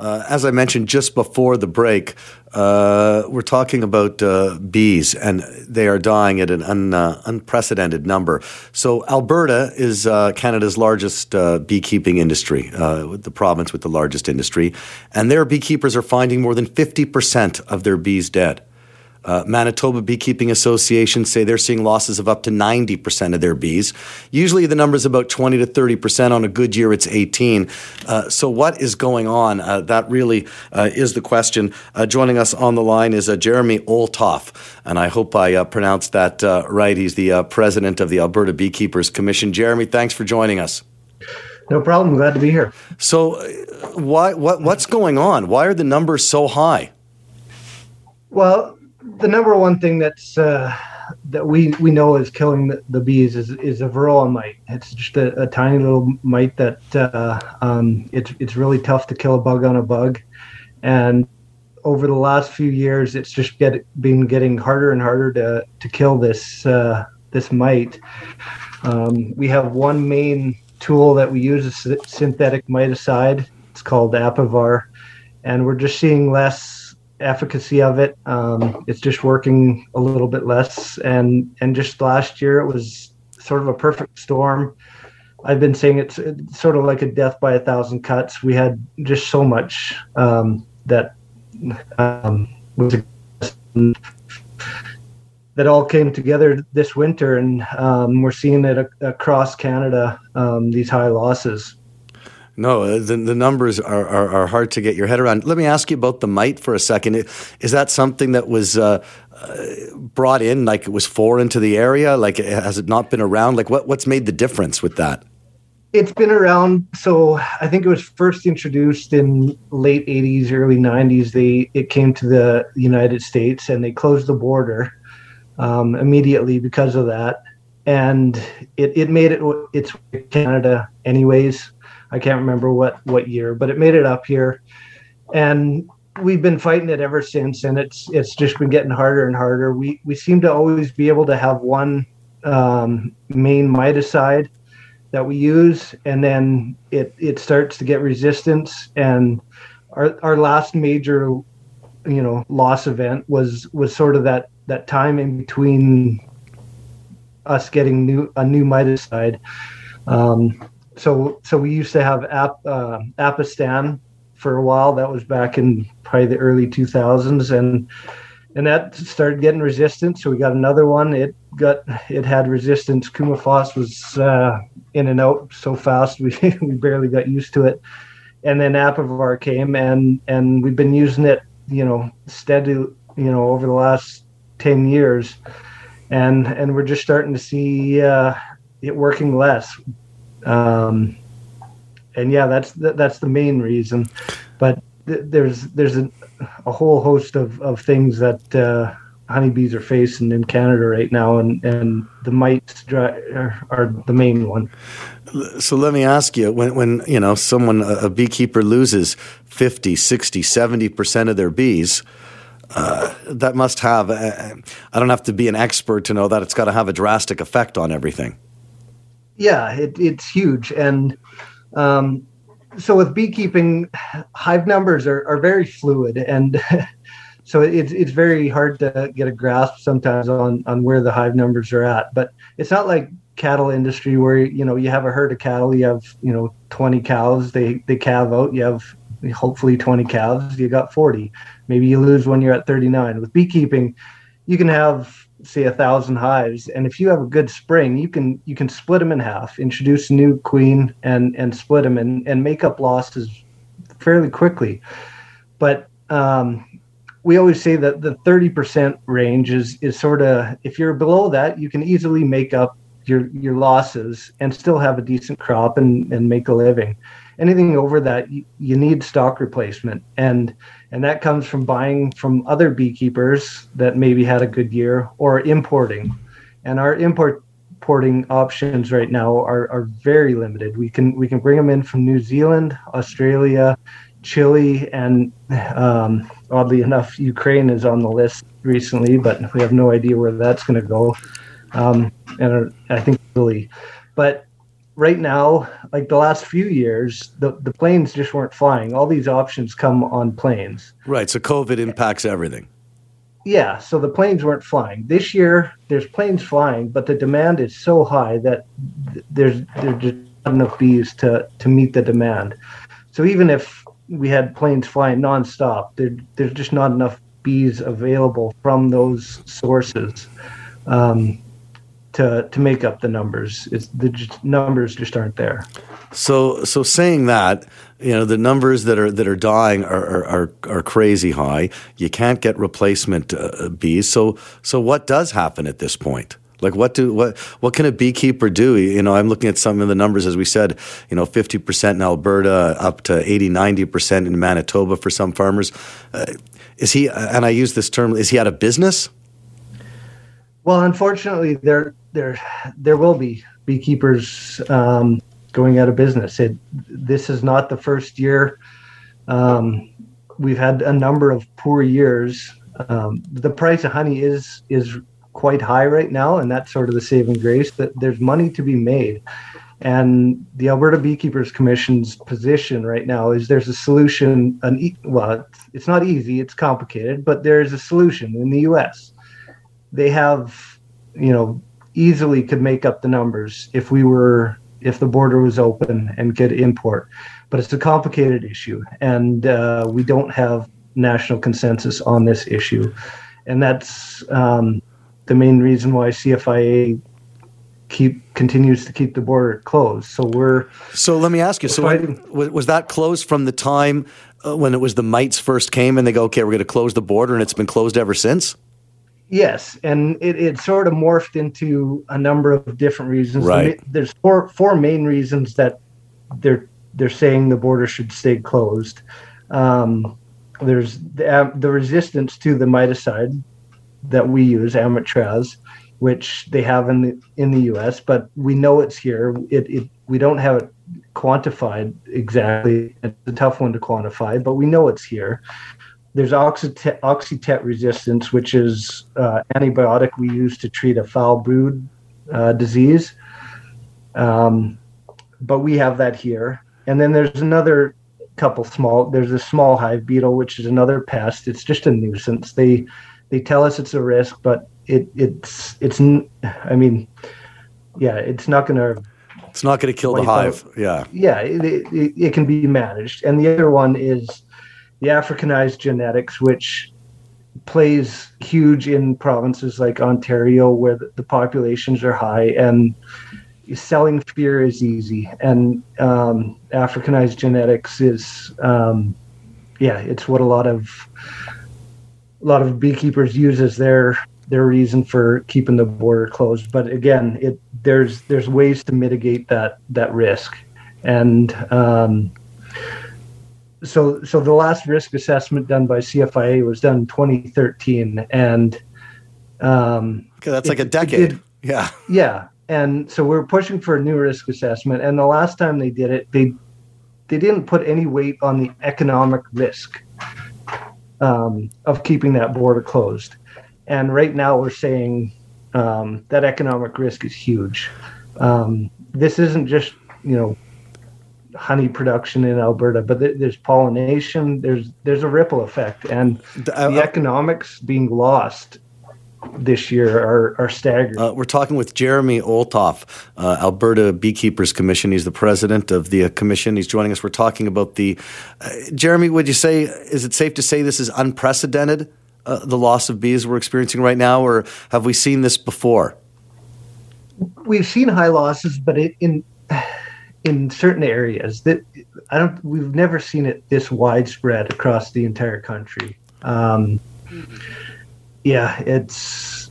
Uh, as I mentioned just before the break, uh, we're talking about uh, bees, and they are dying at an un, uh, unprecedented number. So, Alberta is uh, Canada's largest uh, beekeeping industry, the province with the largest industry, and their beekeepers are finding more than 50% of their bees dead. Uh, Manitoba Beekeeping Association say they're seeing losses of up to 90% of their bees. Usually the number is about 20 to 30%. On a good year, it's 18. Uh, so what is going on? Uh, that really uh, is the question. Uh, joining us on the line is uh, Jeremy Olthof, and I hope I pronounced that right. He's the president of the Alberta Beekeepers Commission. Jeremy, thanks for joining us. No problem. Glad to be here. So, why, what, what's going on? Why are the numbers so high? Well, the number one thing that's uh, that we we know is killing the, the, bees is is a varroa mite. It's just a, a tiny little mite that uh, um, it's it's really tough to kill a bug on a bug, and over the last few years, it's just get been getting harder and harder to to kill this uh, this mite. Um, we have one main tool that we use, a synthetic miticide. It's called Apivar, and we're just seeing less efficacy of it. Um, it's just working a little bit less, and and just last year it was sort of a perfect storm. I've been saying it's, it's sort of like a death by a thousand cuts. We had just so much um, that um, was that all came together this winter, and um, we're seeing it across Canada. Um, these high losses. No, uh, the, the numbers are, are, are, hard to get your head around. Let me ask you about the mite for a second. Is that something that was uh, uh, brought in, like it was foreign to the area? Like, has it not been around? Like, what, what's made the difference with that? It's been around. So I think it was first introduced in late 80s, early 90s. They It came to the United States and they closed the border um, immediately because of that. And it, it made it, it's Canada anyways I can't remember what what year, but it made it up here, and we've been fighting it ever since. And it's it's just been getting harder and harder. We we seem to always be able to have one um, main miticide that we use, and then it it starts to get resistance. And our our last major, you know, loss event was was sort of that that time in between us getting new a new miticide. Um, so so we used to have Ap, uh, Apistan for a while. That was back in probably the early 2000s, and and that started getting resistance. So we got another one. It got it had resistance. Coumaphos was uh, in and out so fast we we barely got used to it. And then Apivar came, and and we've been using it, you know, steady, you know, over the last ten years, and and we're just starting to see uh, it working less. Um, and yeah, that's that's the main reason. But th- there's there's a, a, whole host of, of things that uh, honeybees are facing in Canada right now, and, and the mites are, are the main one. So let me ask you when, when you know someone a beekeeper loses 50 60 70% of their bees uh, that must have uh, I don't have to be an expert to know that it's got to have a drastic effect on everything yeah, it, it's huge. And um, so with beekeeping, hive numbers are, are very fluid. And so it's, it's very hard to get a grasp sometimes on, on where the hive numbers are at. But it's not like cattle industry where, you know, you have a herd of cattle, you have, you know, 20 cows, they, they calve out, you have hopefully 20 calves, you got 40. Maybe you lose when you're at 39. With beekeeping, you can have say a thousand hives and if you have a good spring you can you can split them in half introduce a new queen and and split them and and make up losses fairly quickly. But um, we always say that the 30% range is is sort of if you're below that you can easily make up your your losses and still have a decent crop and and make a living. Anything over that you, you need stock replacement. And and that comes from buying from other beekeepers that maybe had a good year or importing. And our import importing options right now are, are very limited. We can we can bring them in from new zealand australia chile and um, oddly enough ukraine is on the list recently but we have no idea where that's going to go um, and i think really, but right now, like the last few years, the, the planes just weren't flying. All these options come on planes. Right. So COVID impacts everything. Yeah. So the planes weren't flying. This year, there's planes flying, but the demand is so high that there's there's just not enough bees to to meet the demand. So even if we had planes flying nonstop, there, there's just not enough bees available from those sources. Um, to to make up the numbers. It's the numbers just aren't there. So so saying that, you know, the numbers that are that are dying are are, are crazy high. You can't get replacement uh, bees. So so what does happen at this point? Like what do what what can a beekeeper do? You know, I'm looking at some of the numbers as we said, you know, 50% in Alberta up to 80 90% in Manitoba for some farmers. Uh, is he and I use this term is he out of business? Well, unfortunately, there there there will be beekeepers um, going out of business. It, this is not the first year. Um, we've had a number of poor years. Um, the price of honey is is quite high right now, and that's sort of the saving grace. That there's money to be made, and the Alberta Beekeepers Commission's position right now is there's a solution. An well, it's not easy, it's complicated, but there is a solution in the U.S. They have, you know, easily could make up the numbers if we were if the border was open and could import. But it's a complicated issue, and uh, we don't have national consensus on this issue, and that's um, the main reason why CFIA keep continues to keep the border closed. So we're so. Let me ask you. So when, was that closed from the time uh, when it was the mites first came, and they go, "Okay, we're going to close the border," and it's been closed ever since? Yes, and it, it sort of morphed into a number of different reasons. Right. There's four four main reasons that they're they're saying the border should stay closed. Um, there's the, the resistance to the miticide that we use, Amitraz, which they have in the in the U.S., but we know it's here. It, it we don't have it quantified exactly. It's a tough one to quantify, but we know it's here there's oxytet, oxytet resistance, which is uh, antibiotic we use to treat a foul brood uh, disease. Um, but we have that here. And then there's another couple small. There's a small hive beetle, which is another pest. It's just a nuisance. They they tell us it's a risk, but it it's it's. I mean, yeah, it's not going to. It's not going to kill the hive. Out. Yeah. Yeah, it, it, it can be managed. And the other one is the Africanized genetics, which plays huge in provinces like Ontario where the, populations are high and selling fear is easy. And um, Africanized genetics is, um, yeah, it's what a lot of a lot of beekeepers use as their their reason for keeping the border closed. But again, it there's there's ways to mitigate that that risk, and um, so so the last risk assessment done by CFIA was done in 2013, and um, okay, that's it, like a decade. Did, yeah, yeah, and so we're pushing for a new risk assessment. And the last time they did it, they they didn't put any weight on the economic risk um, of keeping that border closed. And right now, we're saying um, that economic risk is huge. Um, this isn't just you know honey production in Alberta, but there's pollination. There's there's a ripple effect, and the, uh, the economics being lost this year are, are staggering. Uh, we're talking with Jeremy Olthof, uh, Alberta Beekeepers Commission. He's the president of the uh, commission. He's joining us. We're talking about the. Uh, Jeremy, would you say, is it safe to say this is unprecedented, uh, the loss of bees we're experiencing right now, or have we seen this before? We've seen high losses, but it, in in certain areas that I don't we've never seen it this widespread across the entire country. Um, yeah, it's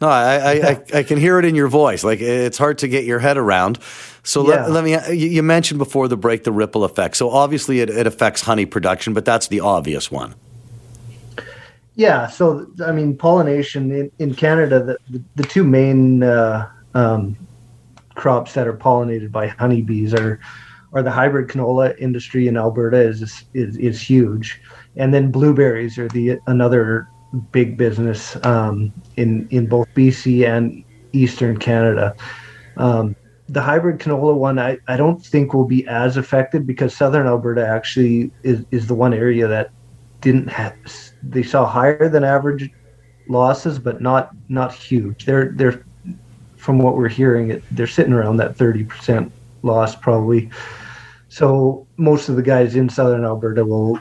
no, I, I, I, can hear it in your voice. Like it's hard to get your head around. So yeah. let, let, me. You mentioned before the break the ripple effect. So obviously it, it affects honey production, but that's the obvious one. Yeah. So I mean, pollination in, in Canada, the, the, the two main uh, um, crops that are pollinated by honeybees are are the hybrid canola industry in Alberta is is, is huge, and then blueberries are the another big business um, in in both BC and Eastern Canada. Um, the hybrid canola one, I, I don't think will be as affected because southern Alberta actually is, is the one area that didn't have they saw higher than average losses, but not not huge. They're they're from what we're hearing, it, they're sitting around that thirty percent loss probably. So most of the guys in southern Alberta will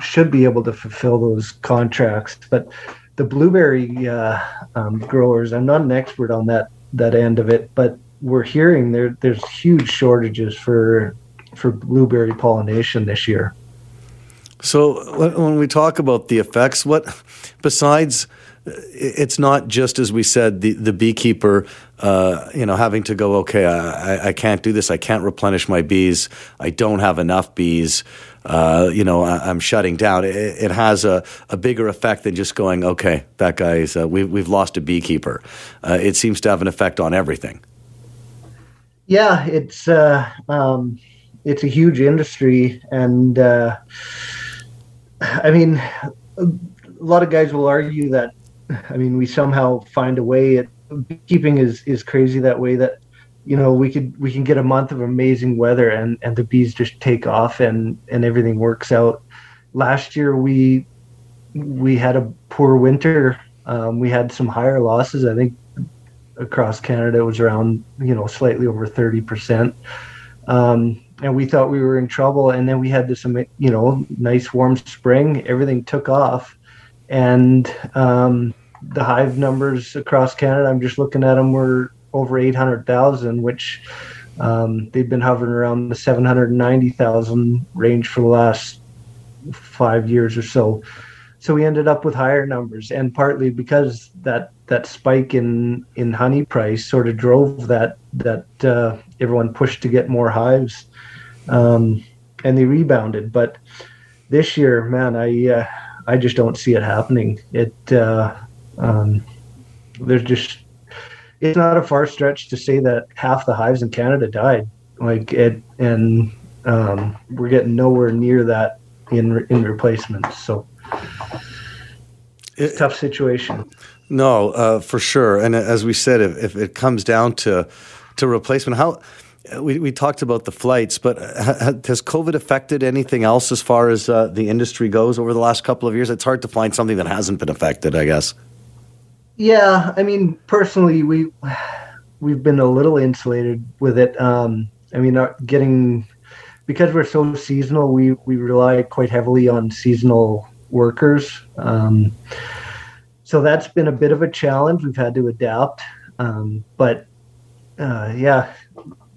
should be able to fulfill those contracts, but the blueberry uh, um, growers, I'm not an expert on that that end of it, but we're hearing there there's huge shortages for for blueberry pollination this year. So when we talk about the effects, what besides it's not just as we said the the beekeeper uh, you know having to go okay I, I can't do this. I can't replenish my bees. I don't have enough bees. Uh, you know I, am shutting down. It, it, has a, a bigger effect than just going okay that guy's uh, we, we've lost a beekeeper. Uh, it seems to have an effect on everything. Yeah it's uh, um, it's a huge industry and uh, I mean a lot of guys will argue that I mean, we somehow find a way. At, keeping is is crazy that way that you know we could we can get a month of amazing weather and and the bees just take off and and everything works out. Last year we we had a poor winter. Um, we had some higher losses. I think across Canada it was around you know slightly over thirty percent. Um, and we thought we were in trouble. And then we had this, you know, nice warm spring. Everything took off, and um, the hive numbers across Canada, I'm just looking at them, were over 800,000, which um, they've been hovering around the 790,000 range for the last five years or so. So we ended up with higher numbers, and partly because that that spike in in honey price sort of drove that that uh, everyone pushed to get more hives, um, and they rebounded. But this year, man, I uh, I just don't see it happening. It uh, um, there's just it's not a far stretch to say that half the hives in Canada died. Like it, and um, we're getting nowhere near that in in replacements. So it's a tough situation. No, uh, for sure. And as we said, if, if, it comes down to to replacement, how we, we talked about the flights, but has COVID affected anything else as far as uh, the industry goes over the last couple of years? It's hard to find something that hasn't been affected, I guess. Yeah, I mean, personally, we we've been a little insulated with it. Um, I mean, getting because we're so seasonal, we we rely quite heavily on seasonal workers. Um, so that's been a bit of a challenge. We've had to adapt, um, but uh, yeah,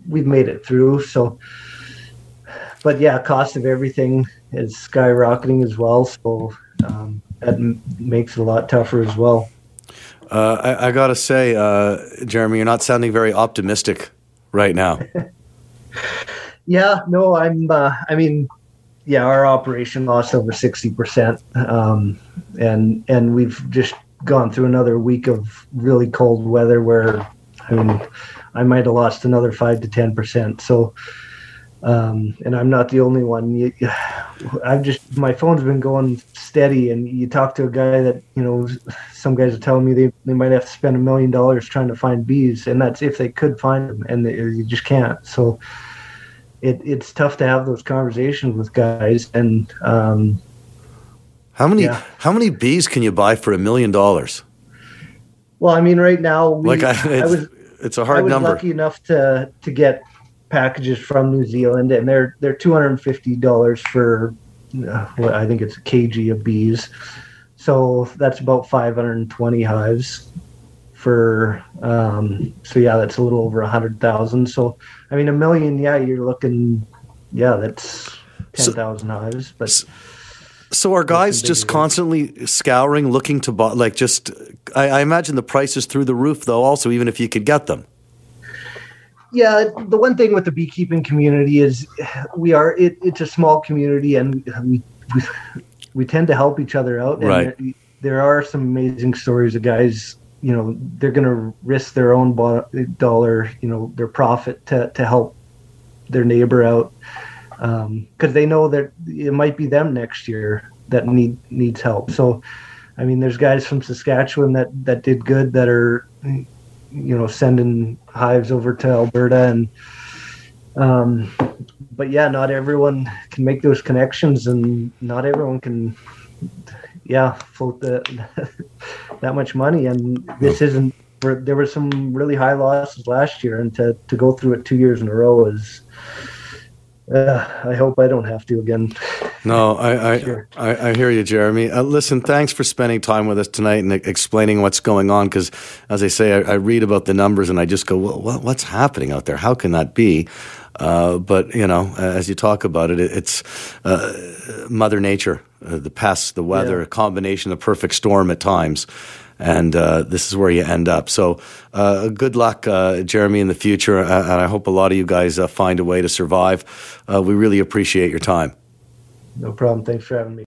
we've made it through. So, but yeah, cost of everything is skyrocketing as well. So um, that m- makes it a lot tougher as well. Uh, I, I got to say, uh, Jeremy, you're not sounding very optimistic right now. yeah, no, I'm. Uh, I mean, yeah, our operation lost over sixty percent, um, and and we've just gone through another week of really cold weather where, I mean, I might have lost another five to ten percent. So, um, and I'm not the only one. I've just my phone's been going steady, and you talk to a guy that you know, some guys are telling me they, they might have to spend a million dollars trying to find bees, and that's if they could find them, and they, you just can't. So, it, it's tough to have those conversations with guys, and um, how many yeah. how many bees can you buy for a million dollars? Well, I mean, right now, we, like I, I was it's a hard I was number. Lucky enough to to get packages from New Zealand, and they're they're two hundred and fifty dollars for uh, what I think it's a kg of bees. So that's about five hundred and twenty hives for. Um, so yeah, that's a little over a hundred thousand. So I mean, a million. Yeah, you're looking. Yeah, that's ten thousand so, hives, but. So are guys just constantly scouring, looking to buy? Like, just I, I, imagine the prices through the roof, though. Also, even if you could get them. Yeah, the one thing with the beekeeping community is we are it, it's a small community, and we, we, we tend to help each other out. And right. There, there are some amazing stories of guys. You know, they're going to risk their own dollar, you know, their profit to to help their neighbor out because um, they know that it might be them next year that need needs help. So, I mean, there's guys from Saskatchewan that that did good that are, you know, sending hives over to Alberta and. Um, but yeah, not everyone can make those connections, and not everyone can, yeah, float the, that much money. And this isn't. There were some really high losses last year, and to to go through it two years in a row is. Uh, I hope I don't have to again. No, I I, sure. I, I, hear you, Jeremy. Uh, listen, thanks for spending time with us tonight and explaining what's going on. Because, as I say, I, I, read about the numbers and I just go, well, what's happening out there? How can that be? Uh, but you know, as you talk about it, it's uh, Mother Nature, uh, the pests, the weather, yeah. a combination, the perfect storm at times, and uh, this is where you end up. So, uh, good luck, Jeremy, in the future, and I hope a lot of you guys find a way to survive. we really appreciate your time. No problem. Thanks for having me.